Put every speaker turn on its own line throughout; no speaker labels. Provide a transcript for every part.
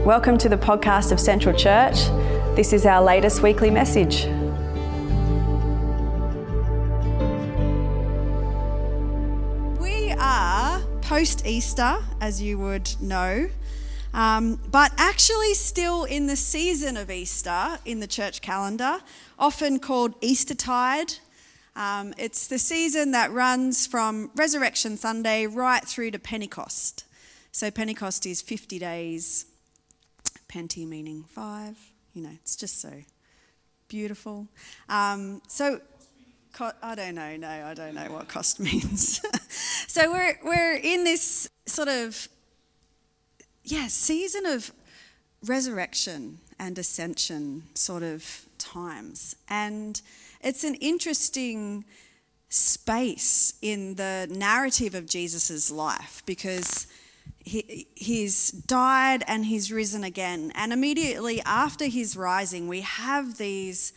Welcome to the podcast of Central Church. This is our latest weekly message.
We are post Easter, as you would know, um, but actually still in the season of Easter in the church calendar, often called Eastertide. Um, it's the season that runs from Resurrection Sunday right through to Pentecost. So Pentecost is 50 days, Penti meaning five. You know, it's just so beautiful. Um, so Co- I don't know. No, I don't know what cost means. so we're we're in this sort of yeah season of resurrection and ascension sort of times, and it's an interesting space in the narrative of Jesus's life because he, he's died and he's risen again. And immediately after his rising, we have these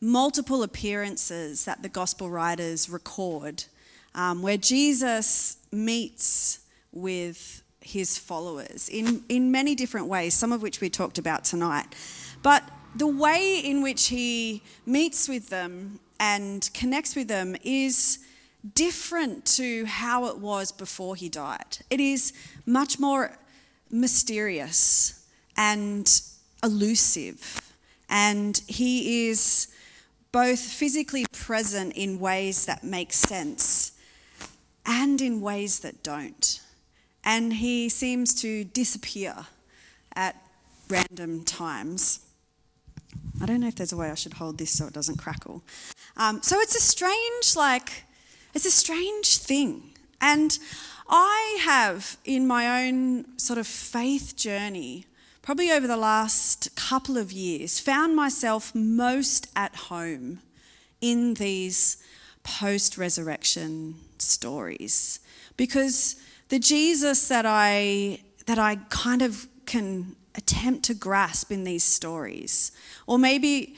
multiple appearances that the gospel writers record um, where Jesus meets with his followers in, in many different ways, some of which we talked about tonight. But the way in which he meets with them and connects with them is different to how it was before he died. It is much more mysterious and elusive. And he is both physically present in ways that make sense and in ways that don't. And he seems to disappear at random times. I don't know if there's a way I should hold this so it doesn't crackle. Um, so it's a strange, like, it's a strange thing. And I have, in my own sort of faith journey, probably over the last couple of years, found myself most at home in these post resurrection stories. Because the Jesus that I, that I kind of can attempt to grasp in these stories, or maybe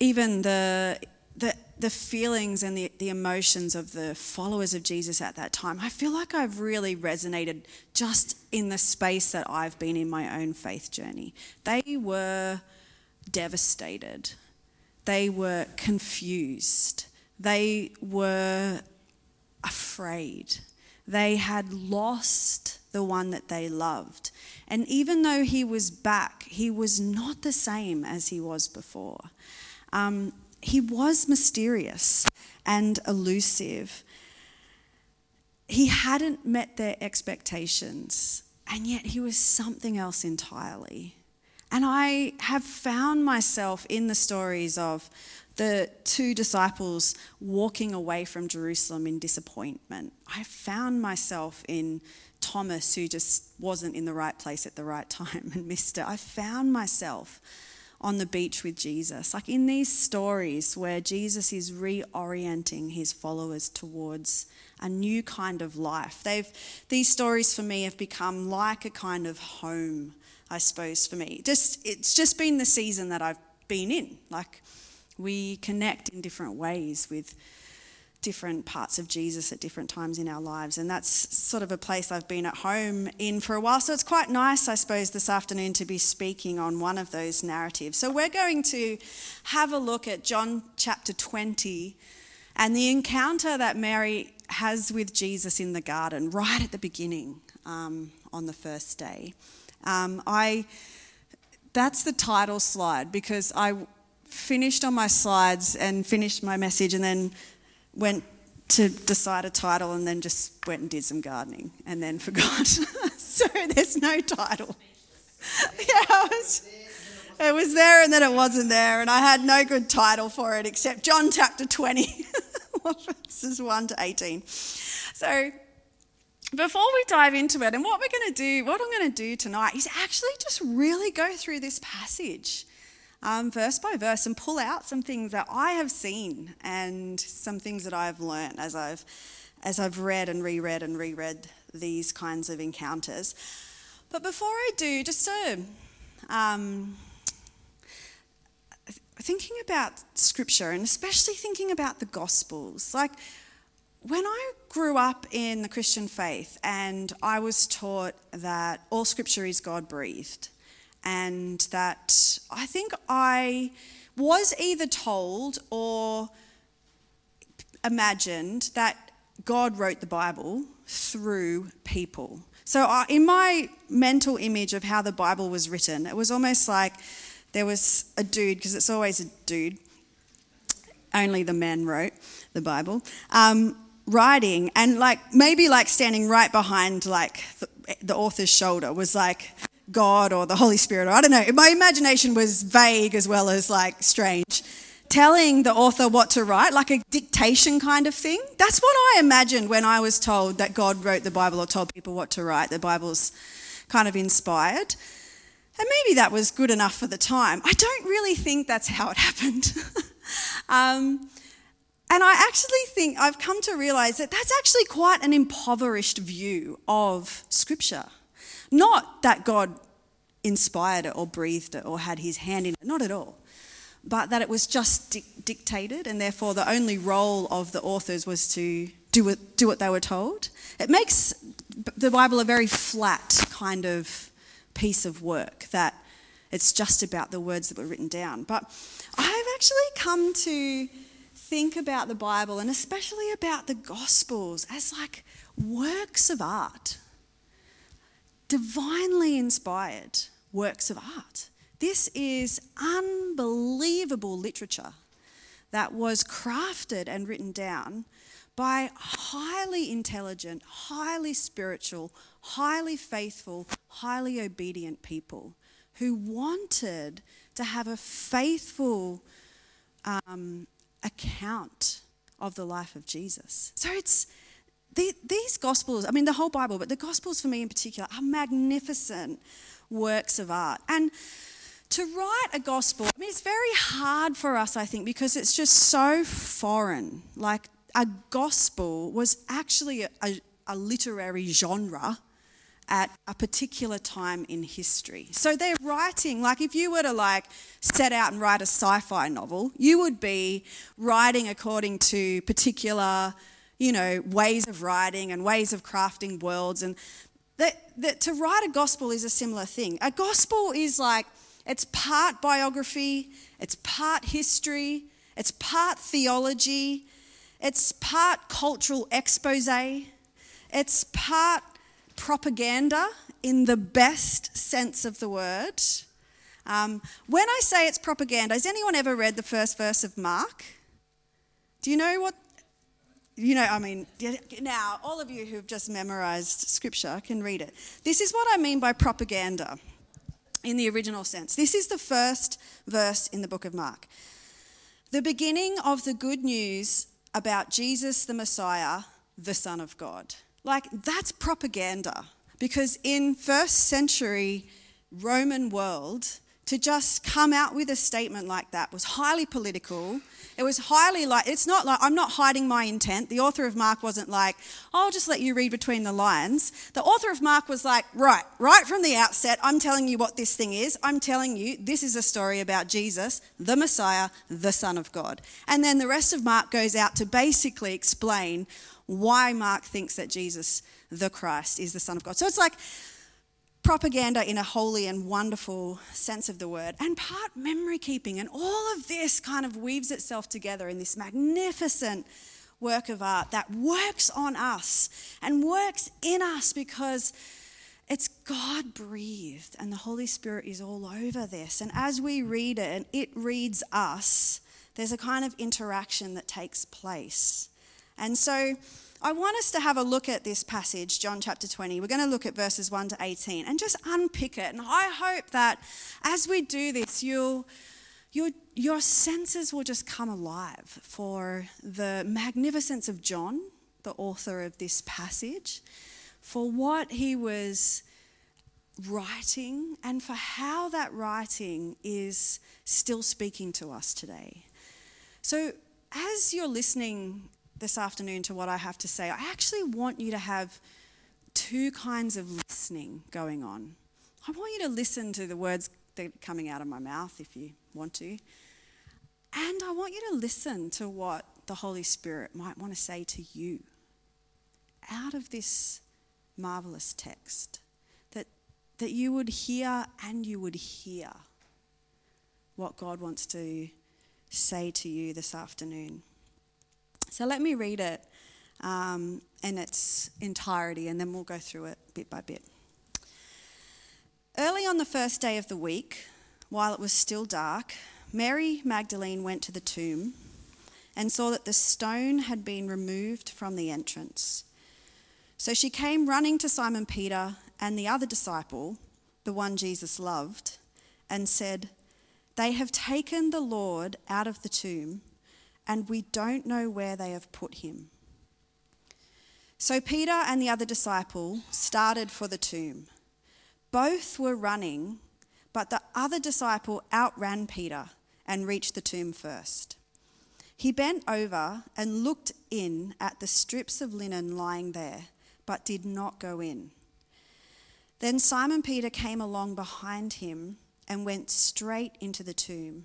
even the, the, the feelings and the, the emotions of the followers of Jesus at that time, I feel like I've really resonated just in the space that I've been in my own faith journey. They were devastated, they were confused, they were afraid, they had lost the one that they loved. And even though he was back, he was not the same as he was before. Um, he was mysterious and elusive. He hadn't met their expectations, and yet he was something else entirely. And I have found myself in the stories of the two disciples walking away from Jerusalem in disappointment. I found myself in Thomas, who just wasn't in the right place at the right time and missed it. I found myself on the beach with Jesus. Like in these stories where Jesus is reorienting his followers towards a new kind of life. They've these stories for me have become like a kind of home, I suppose for me. Just it's just been the season that I've been in. Like we connect in different ways with different parts of Jesus at different times in our lives. And that's sort of a place I've been at home in for a while. So it's quite nice, I suppose, this afternoon to be speaking on one of those narratives. So we're going to have a look at John chapter 20 and the encounter that Mary has with Jesus in the garden right at the beginning um, on the first day. Um, I that's the title slide because I finished on my slides and finished my message and then went to decide a title and then just went and did some gardening and then forgot. so there's no title. yeah, was, it was there and then it wasn't there, and I had no good title for it except John chapter 20, verses 1 to 18. So before we dive into it, and what we're going to do, what I'm going to do tonight is actually just really go through this passage um, verse by verse and pull out some things that I have seen and some things that I've learned as I've as I've read and reread and reread these kinds of encounters. But before I do, just to um, thinking about scripture and especially thinking about the gospels, like when I grew up in the Christian faith and I was taught that all scripture is God breathed and that I think I was either told or imagined that God wrote the Bible through people. So, in my mental image of how the Bible was written, it was almost like there was a dude, because it's always a dude, only the men wrote the Bible, um, writing, and like maybe like standing right behind like the, the author's shoulder was like God or the Holy Spirit, or I don't know. My imagination was vague as well as like strange. Telling the author what to write, like a dictation kind of thing. That's what I imagined when I was told that God wrote the Bible or told people what to write. The Bible's kind of inspired. And maybe that was good enough for the time. I don't really think that's how it happened. um, and I actually think I've come to realize that that's actually quite an impoverished view of Scripture. Not that God inspired it or breathed it or had his hand in it, not at all. But that it was just di- dictated, and therefore the only role of the authors was to do what, do what they were told. It makes the Bible a very flat kind of piece of work that it's just about the words that were written down. But I've actually come to think about the Bible and especially about the Gospels as like works of art divinely inspired works of art. This is unbelievable literature that was crafted and written down by highly intelligent, highly spiritual, highly faithful, highly obedient people who wanted to have a faithful um, account of the life of Jesus. So it's the, these Gospels, I mean, the whole Bible, but the Gospels for me in particular, are magnificent works of art. And to write a gospel, I mean, it's very hard for us, I think, because it's just so foreign. Like, a gospel was actually a, a, a literary genre at a particular time in history. So they're writing, like if you were to like set out and write a sci-fi novel, you would be writing according to particular you know, ways of writing and ways of crafting worlds. And that, that to write a gospel is a similar thing. A gospel is like, it's part biography, it's part history, it's part theology, it's part cultural expose, it's part propaganda in the best sense of the word. Um, when I say it's propaganda, has anyone ever read the first verse of Mark? Do you know what you know, I mean, now all of you who've just memorized scripture can read it. This is what I mean by propaganda in the original sense. This is the first verse in the book of Mark. The beginning of the good news about Jesus the Messiah, the Son of God. Like, that's propaganda because in first century Roman world, to just come out with a statement like that was highly political it was highly like, it's not like, I'm not hiding my intent. The author of Mark wasn't like, I'll just let you read between the lines. The author of Mark was like, right, right from the outset, I'm telling you what this thing is. I'm telling you this is a story about Jesus, the Messiah, the Son of God. And then the rest of Mark goes out to basically explain why Mark thinks that Jesus, the Christ, is the Son of God. So it's like, propaganda in a holy and wonderful sense of the word, and part memory keeping. And all of this kind of weaves itself together in this magnificent work of art that works on us and works in us because it's God breathed and the Holy Spirit is all over this. And as we read it and it reads us, there's a kind of interaction that takes place. And so, I want us to have a look at this passage, John chapter 20. We're going to look at verses 1 to 18 and just unpick it. And I hope that as we do this, you'll, your, your senses will just come alive for the magnificence of John, the author of this passage, for what he was writing, and for how that writing is still speaking to us today. So, as you're listening this afternoon to what I have to say, I actually want you to have two kinds of listening going on. I want you to listen to the words that are coming out of my mouth if you want to. And I want you to listen to what the Holy Spirit might want to say to you out of this marvelous text that, that you would hear and you would hear what God wants to say to you this afternoon. So let me read it um, in its entirety and then we'll go through it bit by bit. Early on the first day of the week, while it was still dark, Mary Magdalene went to the tomb and saw that the stone had been removed from the entrance. So she came running to Simon Peter and the other disciple, the one Jesus loved, and said, They have taken the Lord out of the tomb, and we don't know where they have put him. So Peter and the other disciple started for the tomb. Both were running, but the other disciple outran Peter and reached the tomb first. He bent over and looked in at the strips of linen lying there, but did not go in. Then Simon Peter came along behind him and went straight into the tomb.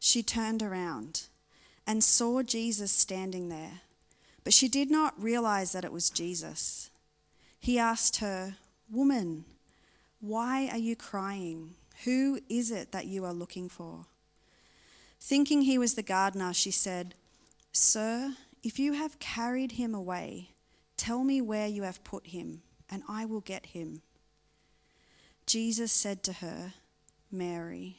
she turned around and saw Jesus standing there, but she did not realize that it was Jesus. He asked her, Woman, why are you crying? Who is it that you are looking for? Thinking he was the gardener, she said, Sir, if you have carried him away, tell me where you have put him, and I will get him. Jesus said to her, Mary.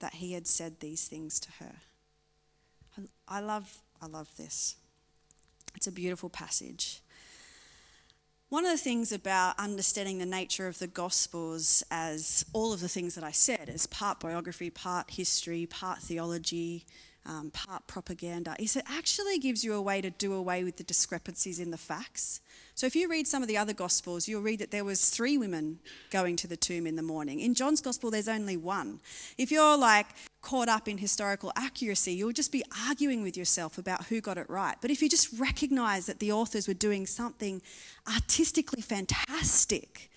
that he had said these things to her. I love, I love this. It's a beautiful passage. One of the things about understanding the nature of the Gospels as all of the things that I said, as part biography, part history, part theology, um, part propaganda, is it actually gives you a way to do away with the discrepancies in the facts. So if you read some of the other Gospels, you'll read that there was three women going to the tomb in the morning. In John's Gospel, there's only one. If you're like caught up in historical accuracy, you'll just be arguing with yourself about who got it right. But if you just recognize that the authors were doing something artistically fantastic,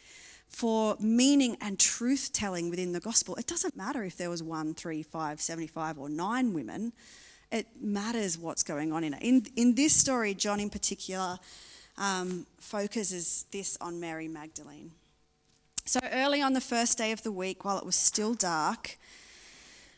for meaning and truth telling within the gospel. It doesn't matter if there was one, three, five, 75, or nine women. It matters what's going on in it. In, in this story, John in particular um, focuses this on Mary Magdalene. So early on the first day of the week, while it was still dark,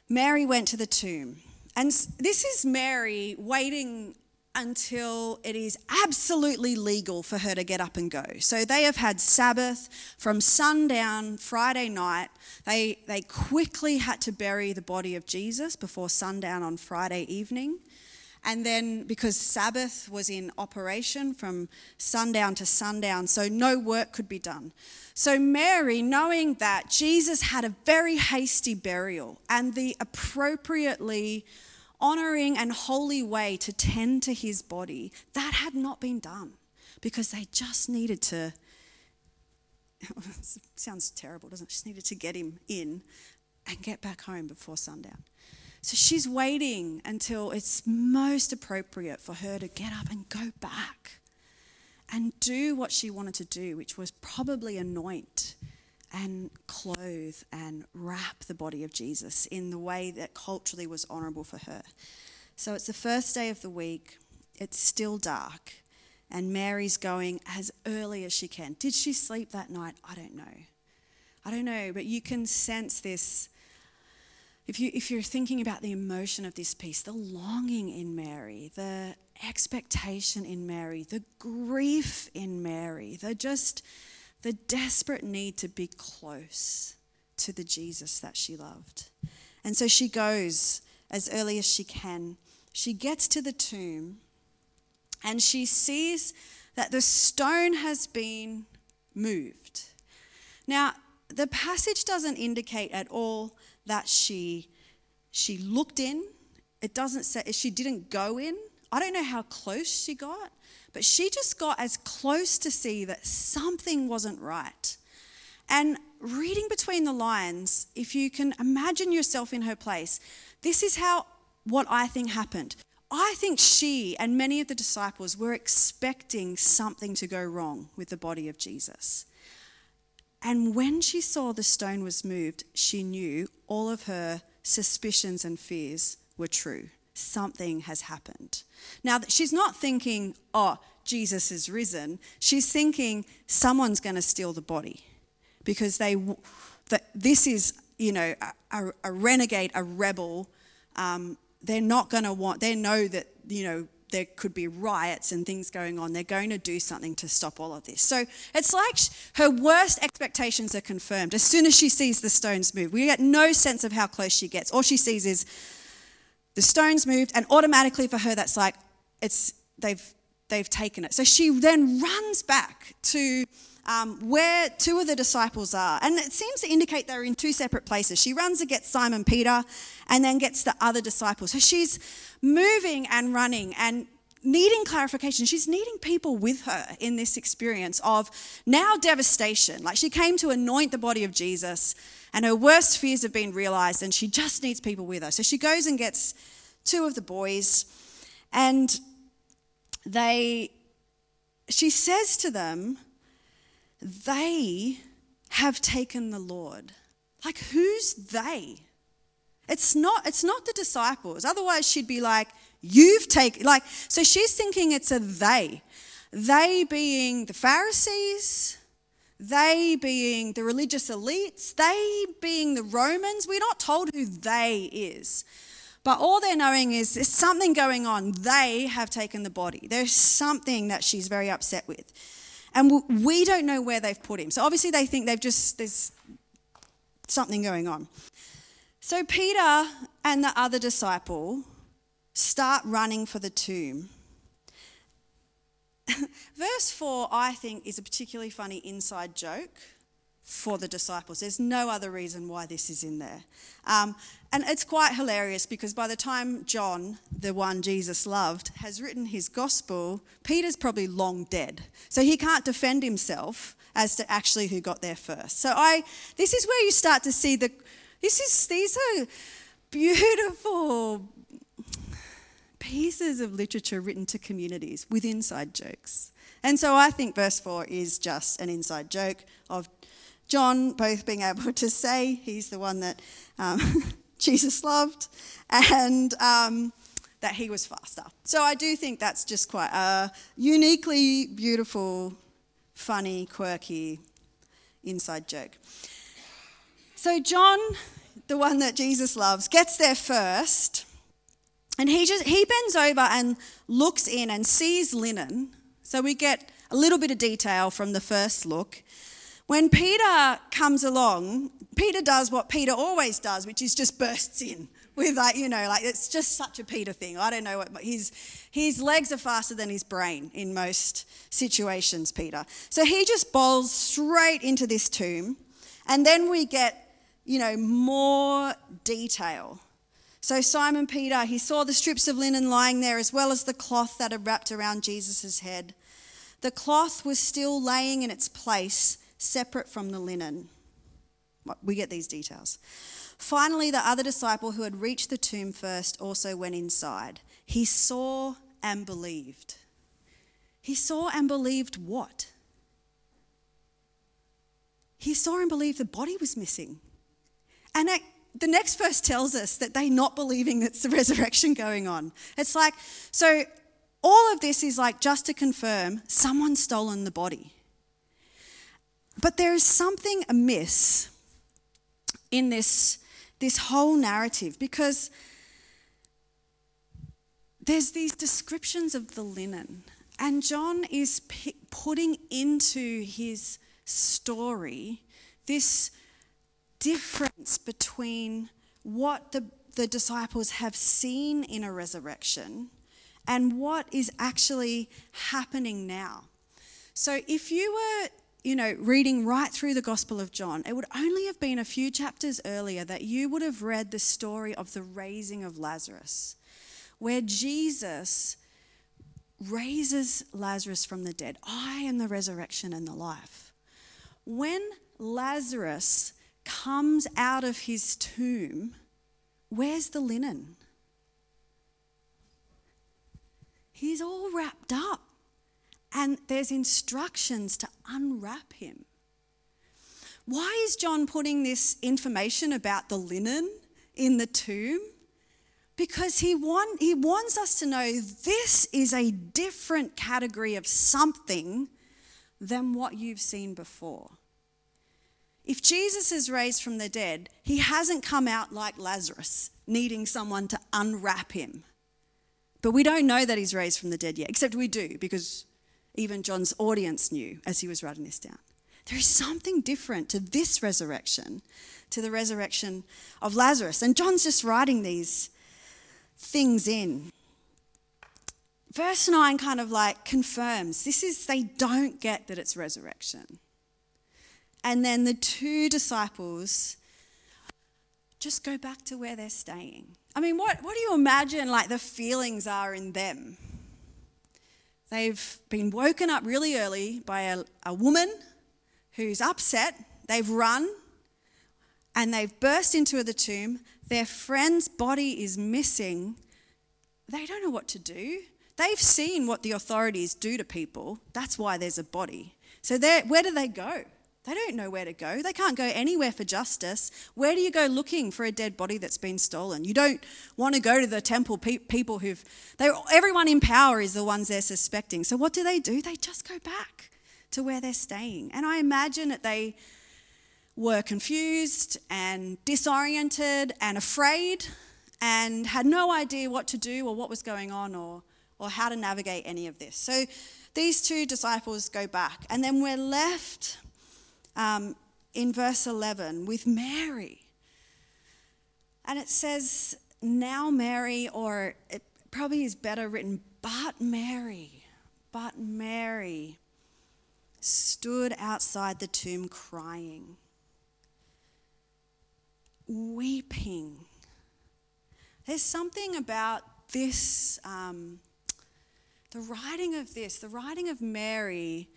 Mary went to the tomb. And this is Mary waiting until it is absolutely legal for her to get up and go. So they have had Sabbath from sundown Friday night. They, they quickly had to bury the body of Jesus before sundown on Friday evening. And then, because Sabbath was in operation from sundown to sundown, so no work could be done. So, Mary, knowing that Jesus had a very hasty burial and the appropriately honoring and holy way to tend to his body, that had not been done because they just needed to. sounds terrible, doesn't it? Just needed to get him in and get back home before sundown. So she's waiting until it's most appropriate for her to get up and go back and do what she wanted to do, which was probably anoint and clothe and wrap the body of Jesus in the way that culturally was honorable for her. So it's the first day of the week, it's still dark, and Mary's going as early as she can. Did she sleep that night? I don't know. I don't know, but you can sense this. If, you, if you're thinking about the emotion of this piece, the longing in Mary, the expectation in Mary, the grief in Mary, the just the desperate need to be close to the Jesus that she loved. And so she goes as early as she can. She gets to the tomb and she sees that the stone has been moved. Now, the passage doesn't indicate at all that she she looked in. It doesn't say she didn't go in. I don't know how close she got, but she just got as close to see that something wasn't right. And reading between the lines, if you can imagine yourself in her place, this is how what I think happened. I think she and many of the disciples were expecting something to go wrong with the body of Jesus. And when she saw the stone was moved, she knew all of her suspicions and fears were true something has happened. Now, she's not thinking, oh, Jesus is risen. She's thinking someone's going to steal the body because they, that this is, you know, a, a renegade, a rebel. Um, they're not going to want, they know that, you know, there could be riots and things going on. They're going to do something to stop all of this. So it's like her worst expectations are confirmed as soon as she sees the stones move. We get no sense of how close she gets. All she sees is the stones moved, and automatically for her, that's like, it's, they've, they've taken it. So she then runs back to um, where two of the disciples are. And it seems to indicate they're in two separate places. She runs and gets Simon Peter and then gets the other disciples. So she's moving and running and needing clarification. She's needing people with her in this experience of now devastation. Like she came to anoint the body of Jesus, and her worst fears have been realized, and she just needs people with her. So she goes and gets two of the boys, and they, she says to them, they have taken the Lord. Like, who's they? It's not, it's not the disciples. Otherwise, she'd be like, You've taken, like, so she's thinking it's a they. They being the Pharisees, they being the religious elites, they being the Romans. We're not told who they is. But all they're knowing is there's something going on. They have taken the body. There's something that she's very upset with. And we don't know where they've put him. So obviously they think they've just, there's something going on. So Peter and the other disciple start running for the tomb. Verse 4, I think, is a particularly funny inside joke for the disciples. There's no other reason why this is in there. Um, and it's quite hilarious because by the time John, the one Jesus loved, has written his gospel, Peter's probably long dead. So he can't defend himself as to actually who got there first. So I this is where you start to see the this is these are beautiful pieces of literature written to communities with inside jokes. And so I think verse 4 is just an inside joke of John both being able to say he's the one that um, Jesus loved and um, that he was faster. So I do think that's just quite a uniquely beautiful, funny, quirky inside joke. So John, the one that Jesus loves, gets there first and he just he bends over and looks in and sees linen. So we get a little bit of detail from the first look. When Peter comes along, Peter does what Peter always does, which is just bursts in with like you know like it's just such a Peter thing. I don't know what his his legs are faster than his brain in most situations. Peter, so he just bowls straight into this tomb, and then we get you know more detail so Simon Peter, he saw the strips of linen lying there as well as the cloth that had wrapped around Jesus' head. The cloth was still laying in its place, separate from the linen. We get these details. Finally, the other disciple who had reached the tomb first also went inside. He saw and believed. He saw and believed what? He saw and believed the body was missing. And the next verse tells us that they're not believing that's the resurrection going on. It's like, so all of this is like just to confirm someone's stolen the body. But there is something amiss in this, this whole narrative because there's these descriptions of the linen, and John is p- putting into his story this difference between what the, the disciples have seen in a resurrection and what is actually happening now. So if you were you know, reading right through the Gospel of John, it would only have been a few chapters earlier that you would have read the story of the raising of Lazarus, where Jesus raises Lazarus from the dead. I am the resurrection and the life. When Lazarus comes out of his tomb, where's the linen? He's all wrapped up, and there's instructions to unwrap him. Why is John putting this information about the linen in the tomb? Because he, want, he wants us to know this is a different category of something than what you've seen before. If Jesus is raised from the dead, he hasn't come out like Lazarus, needing someone to unwrap him. But we don't know that he's raised from the dead yet, except we do, because even John's audience knew as he was writing this down. There is something different to this resurrection, to the resurrection of Lazarus. And John's just writing these things in. Verse 9 kind of like confirms this is, they don't get that it's resurrection. And then the two disciples just go back to where they're staying. I mean, what, what do you imagine like the feelings are in them? They've been woken up really early by a, a woman who's upset. They've run and they've burst into the tomb. Their friend's body is missing. They don't know what to do. They've seen what the authorities do to people. That's why there's a body. So where do they go? They don't know where to go. They can't go anywhere for justice. Where do you go looking for a dead body that's been stolen? You don't want to go to the temple pe- people who've they everyone in power is the ones they're suspecting. So what do they do? They just go back to where they're staying. And I imagine that they were confused and disoriented and afraid and had no idea what to do or what was going on or or how to navigate any of this. So these two disciples go back and then we're left um, in verse 11 with Mary. And it says, now Mary, or it probably is better written, but Mary, but Mary stood outside the tomb crying, weeping. There's something about this, um, the writing of this, the writing of Mary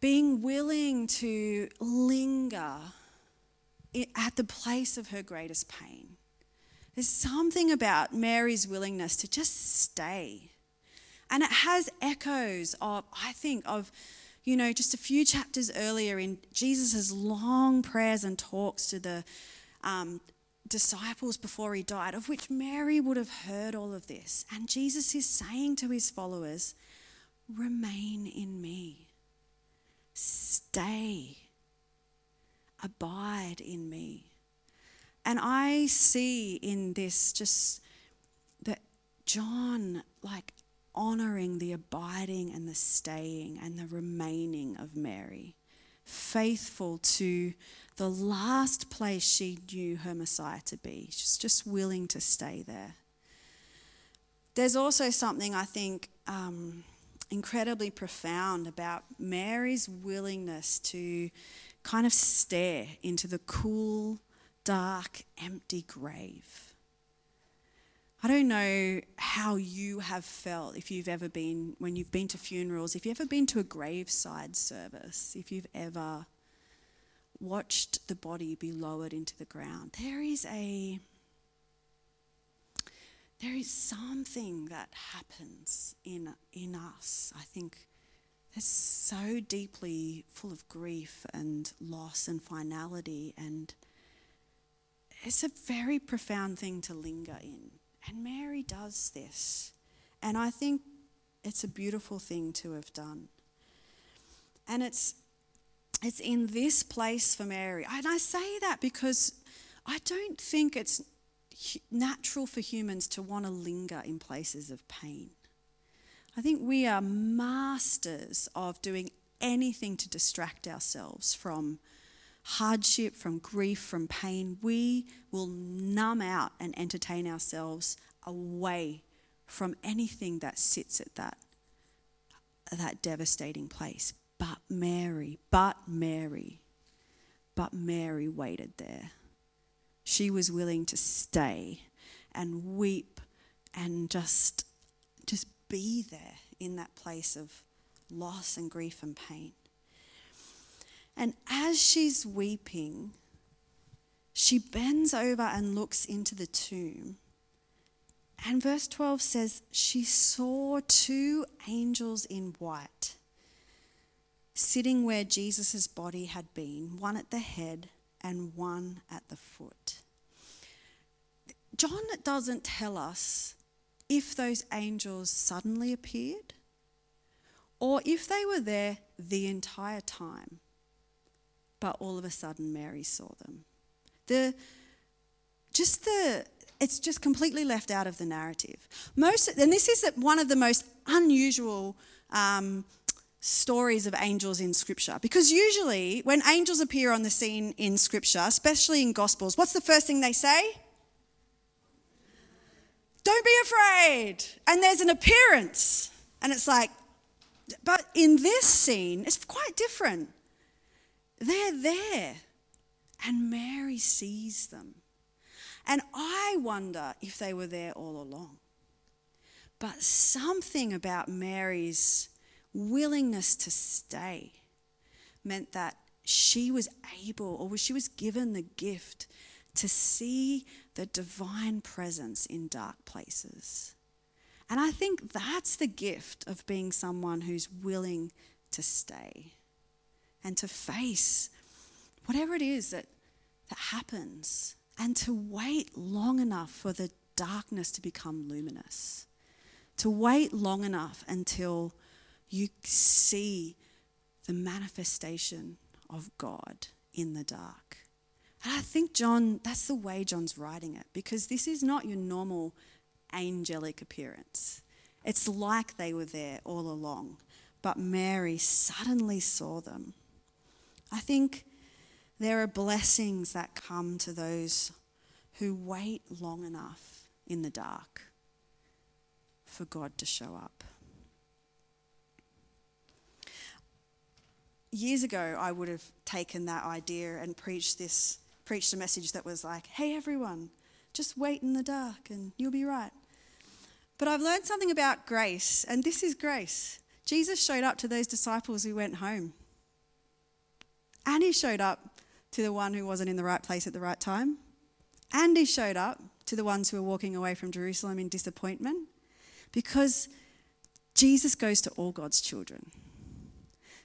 being willing to linger at the place of her greatest pain. There's something about Mary's willingness to just stay. And it has echoes of, I think, of, you know, just a few chapters earlier in Jesus' long prayers and talks to the um, disciples before he died, of which Mary would have heard all of this. And Jesus is saying to his followers, Remain in me. Stay. Abide in me. And I see in this just that John, like, honoring the abiding and the staying and the remaining of Mary, faithful to the last place she knew her Messiah to be. She's just willing to stay there. There's also something I think um, incredibly profound about Mary's willingness to kind of stare into the cool, dark, empty grave. I don't know how you have felt if you've ever been, when you've been to funerals, if you've ever been to a graveside service, if you've ever watched the body be lowered into the ground. There is a there is something that happens in, in us, I think, that's so deeply full of grief and loss and finality. And it's a very profound thing to linger in. And Mary does this. And I think it's a beautiful thing to have done. And it's it's in this place for Mary. And I say that because I don't think it's natural for humans to want to linger in places of pain. I think we are masters of doing anything to distract ourselves from hardship, from grief, from pain. We will numb out and entertain ourselves away from anything that sits at that, that devastating place. But Mary, but Mary, but Mary waited there. She was willing to stay and weep and just, just be there in that place of loss and grief and pain. And as she's weeping, she bends over and looks into the tomb. And verse 12 says, She saw two angels in white sitting where Jesus' body had been, one at the head and one at the foot. John doesn't tell us if those angels suddenly appeared or if they were there the entire time, but all of a sudden Mary saw them. The, just the, it's just completely left out of the narrative. Most, and this is one of the most unusual um, stories of angels in Scripture. Because usually, when angels appear on the scene in Scripture, especially in Gospels, what's the first thing they say? Don't be afraid. And there's an appearance. And it's like, but in this scene, it's quite different. They're there, and Mary sees them. And I wonder if they were there all along. But something about Mary's willingness to stay meant that she was able or she was given the gift to see the divine presence in dark places. And I think that's the gift of being someone who's willing to stay and to face whatever it is that, that happens and to wait long enough for the darkness to become luminous. To wait long enough until you see the manifestation of God in the dark. And I think John, that's the way John's writing it, because this is not your normal angelic appearance. It's like they were there all along, but Mary suddenly saw them. I think there are blessings that come to those who wait long enough in the dark for God to show up. years ago, I would have taken that idea and preached this, preached a message that was like, hey, everyone, just wait in the dark and you'll be right. But I've learned something about grace, and this is grace. Jesus showed up to those disciples who went home. And he showed up to the one who wasn't in the right place at the right time. And he showed up to the ones who were walking away from Jerusalem in disappointment. Because Jesus goes to all God's children.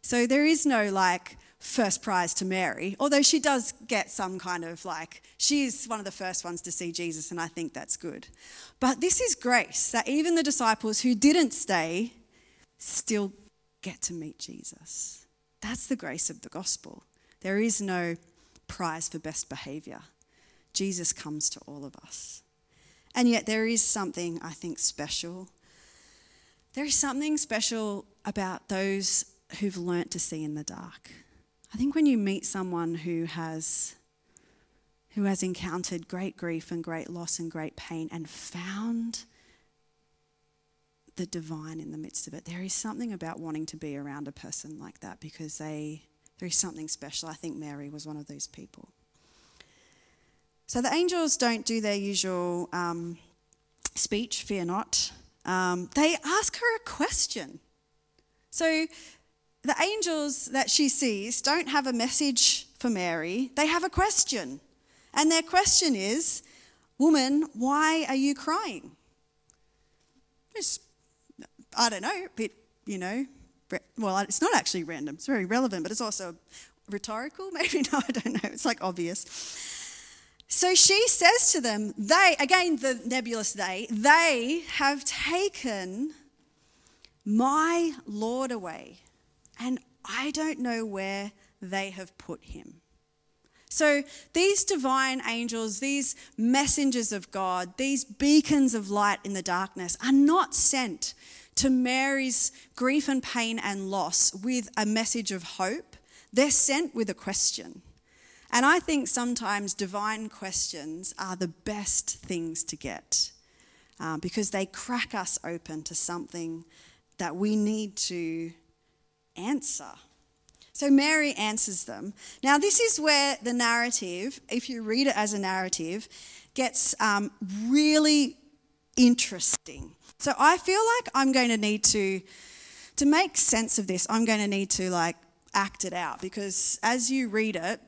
So there is no like first prize to Mary, although she does get some kind of like, she is one of the first ones to see Jesus, and I think that's good. But this is grace that even the disciples who didn't stay still get to meet Jesus. That's the grace of the gospel. There is no prize for best behavior. Jesus comes to all of us. And yet, there is something I think special. There is something special about those who've learnt to see in the dark. I think when you meet someone who has who has encountered great grief and great loss and great pain and found the divine in the midst of it, there is something about wanting to be around a person like that because they there is something special. I think Mary was one of those people. So the angels don't do their usual um, speech, fear not. Um, they ask her a question. So the angels that she sees don't have a message for Mary, they have a question. And their question is, Woman, why are you crying? It's, I don't know, bit, you know, well, it's not actually random. It's very relevant, but it's also rhetorical. Maybe, no, I don't know. It's like obvious. So she says to them, they, again, the nebulous they, they have taken my Lord away, and I don't know where they have put him. So these divine angels, these messengers of God, these beacons of light in the darkness are not sent to Mary's grief and pain and loss with a message of hope. They're sent with a question. And I think sometimes divine questions are the best things to get uh, because they crack us open to something that we need to answer. So Mary answers them. Now, this is where the narrative, if you read it as a narrative, gets um, really interesting. So I feel like I'm going to need to, to make sense of this, I'm going to need to like act it out because as you read it,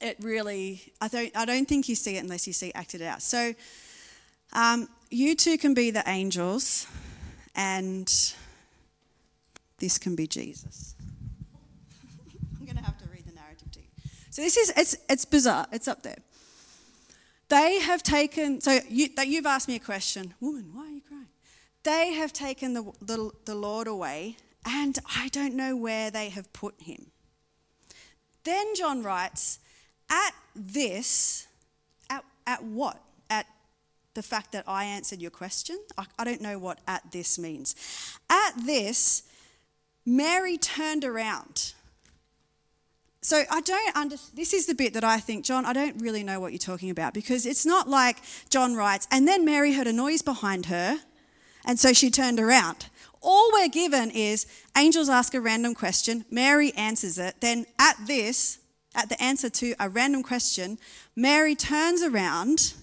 it really, I don't, I don't think you see it unless you see acted out. So um, you two can be the angels and this can be Jesus. I'm going to have to read the narrative to you. So this is it's it's bizarre. It's up there. They have taken so you that you've asked me a question, woman. Why are you crying? They have taken the, the, the Lord away, and I don't know where they have put him. Then John writes, at this, at, at what? At the fact that I answered your question? I, I don't know what at this means. At this, Mary turned around. So I don't understand. This is the bit that I think, John, I don't really know what you're talking about because it's not like John writes, and then Mary heard a noise behind her, and so she turned around. All we're given is angels ask a random question, Mary answers it, then at this, at the answer to a random question, Mary turns around.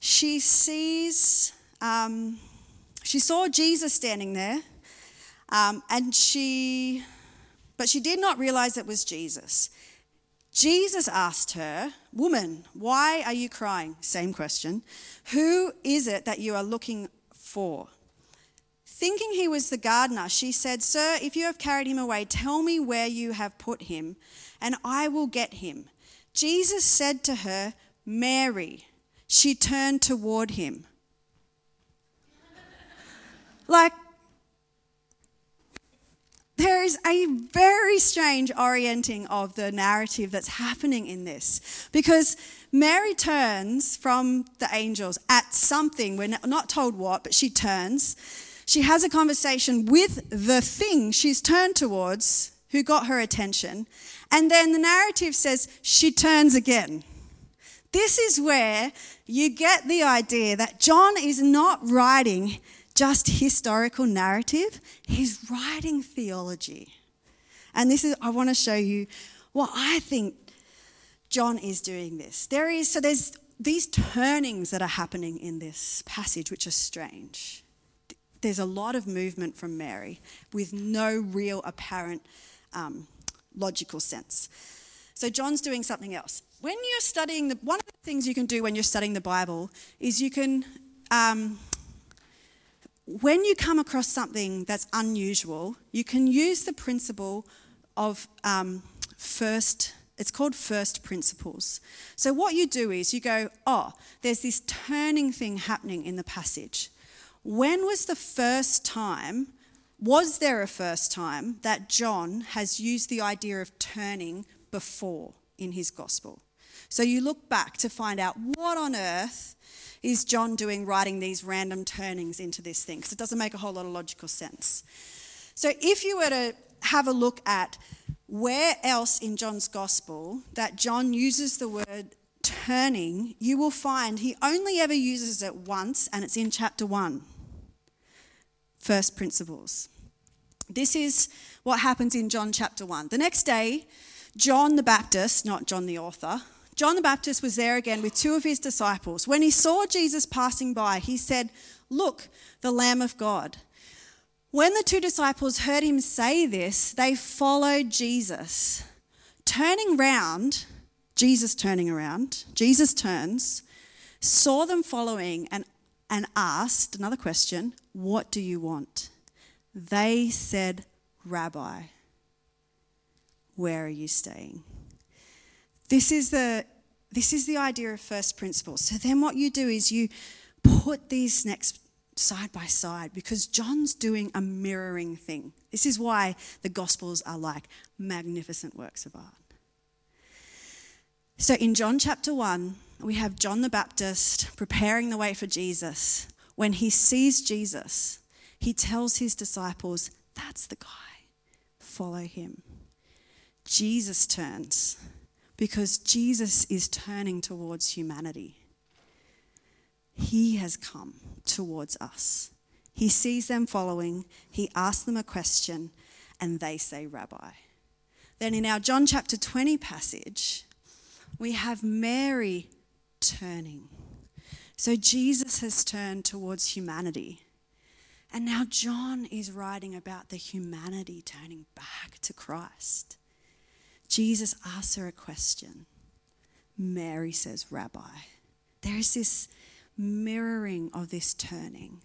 She sees, um, she saw Jesus standing there um, and she, but she did not realize it was Jesus. Jesus asked her, Woman, why are you crying? Same question. Who is it that you are looking for? Thinking he was the gardener, she said, Sir, if you have carried him away, tell me where you have put him, and I will get him. Jesus said to her, Mary. She turned toward him. like, there is a very strange orienting of the narrative that's happening in this because Mary turns from the angels at something, we're not told what, but she turns. She has a conversation with the thing she's turned towards who got her attention. And then the narrative says she turns again. This is where you get the idea that John is not writing just historical narrative, he's writing theology. And this is, I want to show you what I think John is doing this. There is, so there's these turnings that are happening in this passage, which are strange. There's a lot of movement from Mary with no real apparent um, logical sense. So John's doing something else. When you're studying the, one of the things you can do when you're studying the Bible is you can um, when you come across something that's unusual, you can use the principle of um, first, it's called first principles. So, what you do is you go, oh, there's this turning thing happening in the passage. When was the first time, was there a first time that John has used the idea of turning before in his gospel? So, you look back to find out what on earth is John doing writing these random turnings into this thing? Because it doesn't make a whole lot of logical sense. So if you were to have a look at where else in John's gospel that John uses the word turning, you will find he only ever uses it once, and it's in chapter 1. First principles. This is what happens in John chapter 1. The next day, John the Baptist, not John the author, John the Baptist was there again with two of his disciples. When he saw Jesus passing by, he said, Look, the Lamb of God. When the two disciples heard him say this, they followed Jesus. Turning round, Jesus turning around, Jesus turns, saw them following, and, and asked another question What do you want? They said, Rabbi, where are you staying? This is the this is the idea of first principles. So then what you do is you put these next side by side because John's doing a mirroring thing. This is why the Gospels are like magnificent works of art. So in John chapter 1, we have John the Baptist preparing the way for Jesus. When he sees Jesus, he tells his disciples, That's the guy, follow him. Jesus turns because Jesus is turning towards humanity. He has come towards us. He sees them following, he asks them a question, and they say, Rabbi. Then in our John chapter 20 passage, we have Mary turning. So Jesus has turned towards humanity. And now John is writing about the humanity turning back to Christ. Jesus asks her a question. Mary says, Rabbi. There is this mirroring of this turning.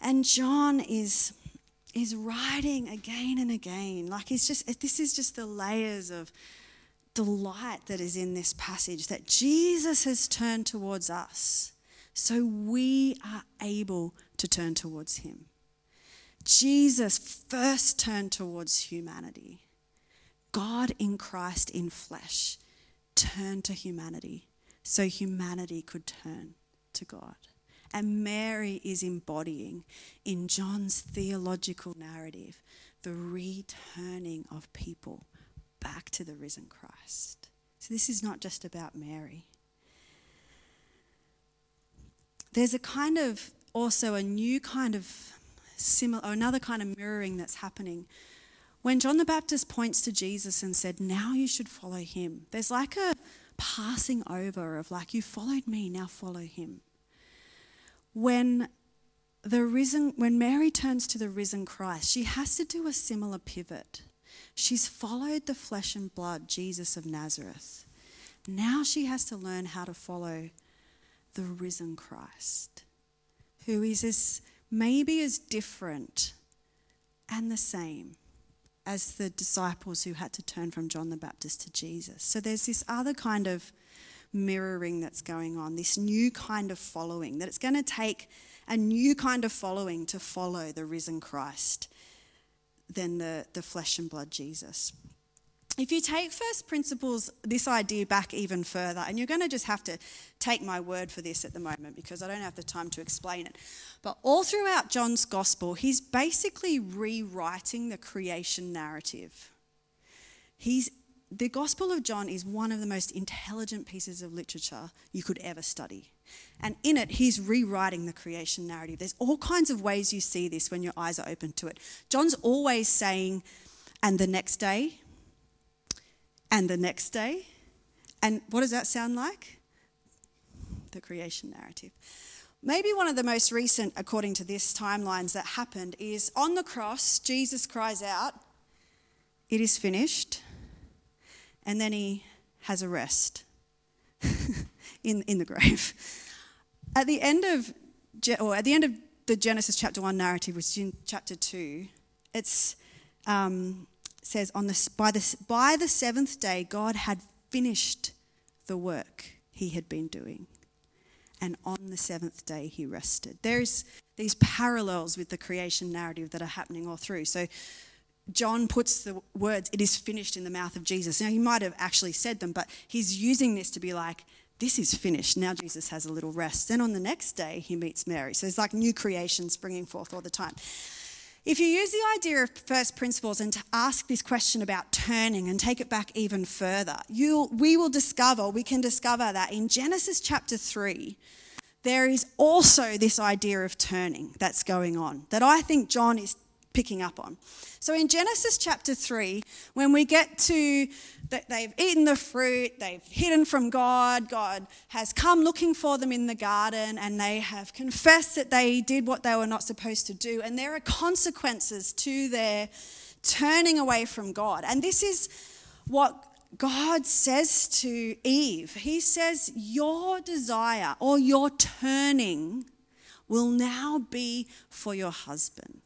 And John is, is writing again and again. Like it's just, this is just the layers of delight that is in this passage that Jesus has turned towards us. So we are able to turn towards him. Jesus first turned towards humanity. God in Christ in flesh turned to humanity so humanity could turn to God. And Mary is embodying in John's theological narrative the returning of people back to the risen Christ. So this is not just about Mary. There's a kind of also a new kind of similar another kind of mirroring that's happening. When John the Baptist points to Jesus and said, Now you should follow him, there's like a passing over of like, You followed me, now follow him. When the risen when Mary turns to the risen Christ, she has to do a similar pivot. She's followed the flesh and blood Jesus of Nazareth. Now she has to learn how to follow the risen Christ, who is as maybe as different and the same as the disciples who had to turn from John the Baptist to Jesus. So there's this other kind of mirroring that's going on, this new kind of following, that it's going to take a new kind of following to follow the risen Christ than the, the flesh and blood Jesus. If you take first principles, this idea back even further, and you're going to just have to take my word for this at the moment because I don't have the time to explain it. But all throughout John's gospel, he's basically rewriting the creation narrative. He's, the Gospel of John is one of the most intelligent pieces of literature you could ever study. And in it, he's rewriting the creation narrative. There's all kinds of ways you see this when your eyes are open to it. John's always saying, and the next day, and the next day. And what does that sound like? The creation narrative. Maybe one of the most recent, according to this timelines, that happened is on the cross, Jesus cries out, It is finished. And then he has a rest in, in the grave. At the end of, or at the end of the Genesis chapter 1 narrative, which is in chapter 2, it's um, says, on the, by, the, by the seventh day, God had finished the work he had been doing. And on the seventh day, he rested. There's these parallels with the creation narrative that are happening all through. So, John puts the words, it is finished, in the mouth of Jesus. Now, he might have actually said them, but he's using this to be like, this is finished. Now Jesus has a little rest. Then on the next day, he meets Mary. So it's like new creation springing forth all the time. If you use the idea of first principles and to ask this question about turning and take it back even further, you we will discover, we can discover that in Genesis chapter 3, there is also this idea of turning that's going on that I think John is picking up on. So in Genesis chapter 3, when we get to that they've eaten the fruit, they've hidden from God, God has come looking for them in the garden, and they have confessed that they did what they were not supposed to do, and there are consequences to their turning away from God. And this is what God says to Eve. He says, Your desire or your turning will now be for your husband.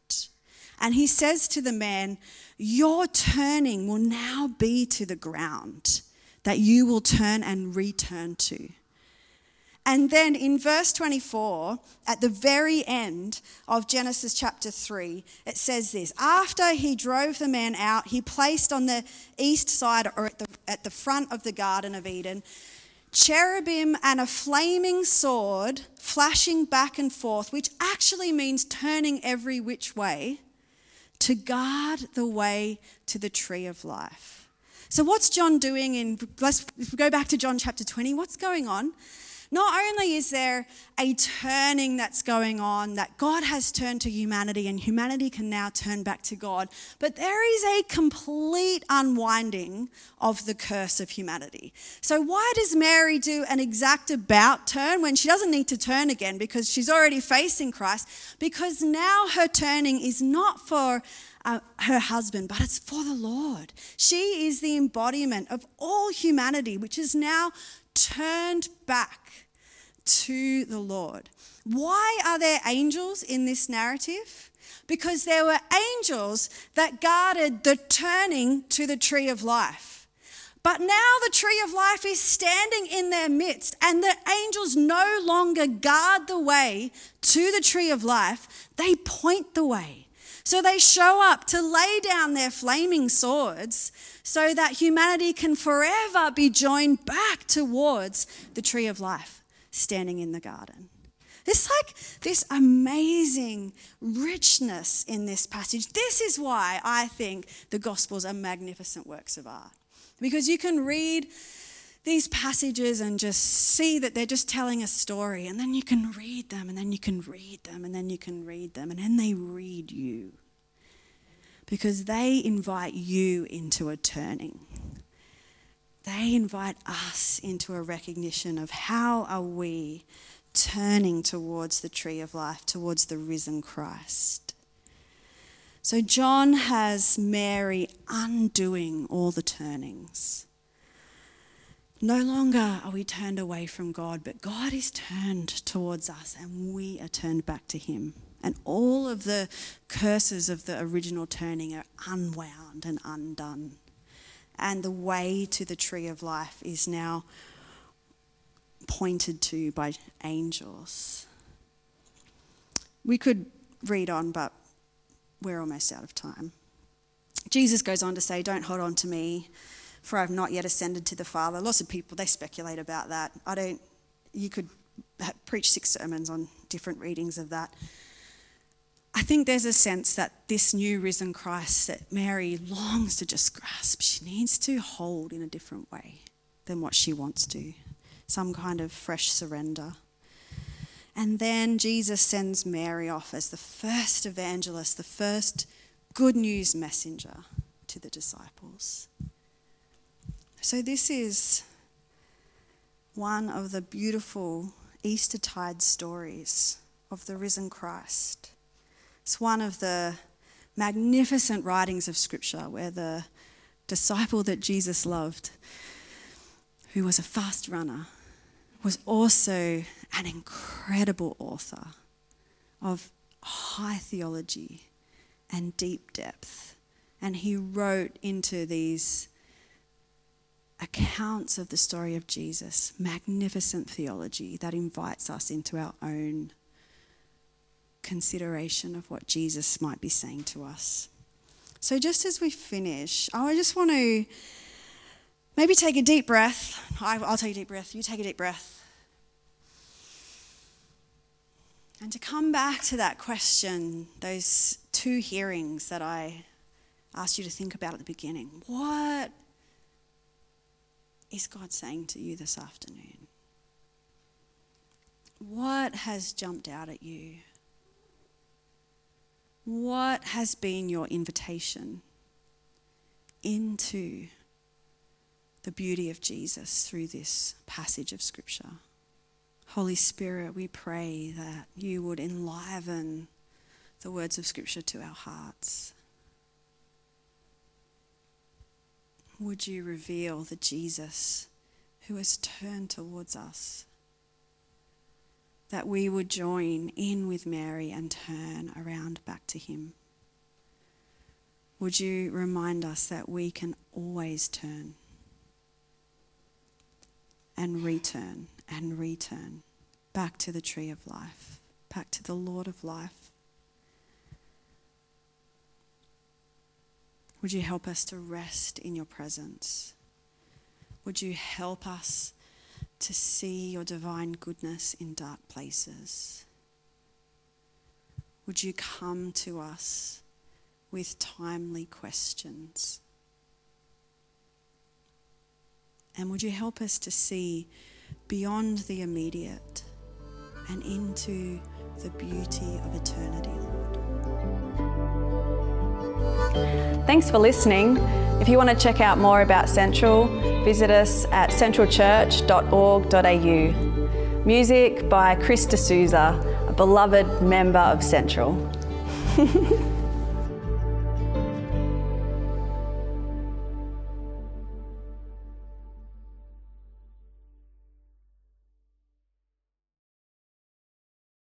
And he says to the man, Your turning will now be to the ground that you will turn and return to. And then in verse 24, at the very end of Genesis chapter 3, it says this After he drove the man out, he placed on the east side or at the, at the front of the Garden of Eden cherubim and a flaming sword flashing back and forth, which actually means turning every which way, to guard the way to the tree of life. So, what's John doing in, let's if we go back to John chapter 20, what's going on? Not only is there a turning that's going on, that God has turned to humanity and humanity can now turn back to God, but there is a complete unwinding of the curse of humanity. So, why does Mary do an exact about turn when she doesn't need to turn again because she's already facing Christ? Because now her turning is not for uh, her husband, but it's for the Lord. She is the embodiment of all humanity, which is now turned back to the Lord. Why are there angels in this narrative? Because there were angels that guarded the turning to the tree of life. But now the tree of life is standing in their midst, and the angels no longer guard the way to the tree of life, they point the way. So they show up to lay down their flaming swords so that humanity can forever be joined back towards the tree of life standing in the garden. It's like this amazing richness in this passage. This is why I think the Gospels are magnificent works of art. Because you can read these passages and just see that they're just telling a story, and then you can read them, and then you can read them, and then you can read them, and then they read you. Because they invite you into a turning they invite us into a recognition of how are we turning towards the tree of life, towards the risen Christ. So John has Mary undoing all the turnings. No longer are we turned away from God, but God is turned towards us and we are turned back to Him. And all of the curses of the original turning are unwound and undone and the way to the tree of life is now pointed to by angels. We could read on, but we're almost out of time. Jesus goes on to say, Don't hold on to me, for I've not yet ascended to the Father. Lots of people, they speculate about that. I don't, you could preach six sermons on different readings of that. I think there's a sense that this new risen Christ that Mary longs to just grasp, she needs to hold in a different way than what she wants to, some kind of fresh surrender. And then Jesus sends Mary off as the first evangelist, the first good news messenger to the disciples. So, this is one of the beautiful Eastertide stories of the risen Christ. It's one of the magnificent writings of Scripture where the disciple that Jesus loved, who was a fast runner, was also an incredible author of high theology and deep depth. And he wrote into these accounts of the story of Jesus magnificent theology that invites us into our own consideration of what Jesus might be saying to us. So, just as we finish, oh, I just want to maybe take a deep breath. I'll take a deep breath. You take a deep breath. And to come back to that question, those two hearings that I asked you to think about at the beginning. What is God saying to you this afternoon? What has jumped out at you? What has been your invitation into the beauty of Jesus through this passage of Scripture? Holy Spirit, we pray that you would enliven the words of Scripture to our hearts. Would you reveal the Jesus who has turned towards us? That we would join in with Mary and turn around back to Him. Would you remind us that we can always turn and return and return back to the tree of life, back to the Lord of life? Would you help us to rest in your presence? Would you help us to see your divine goodness in dark places? Would you come to us with timely questions? And would you help us to see beyond the immediate and into the beauty of eternity?
Thanks for listening. If you want to check out more about Central, visit us at centralchurch.org.au. Music by Chris D'Souza, a beloved member of Central.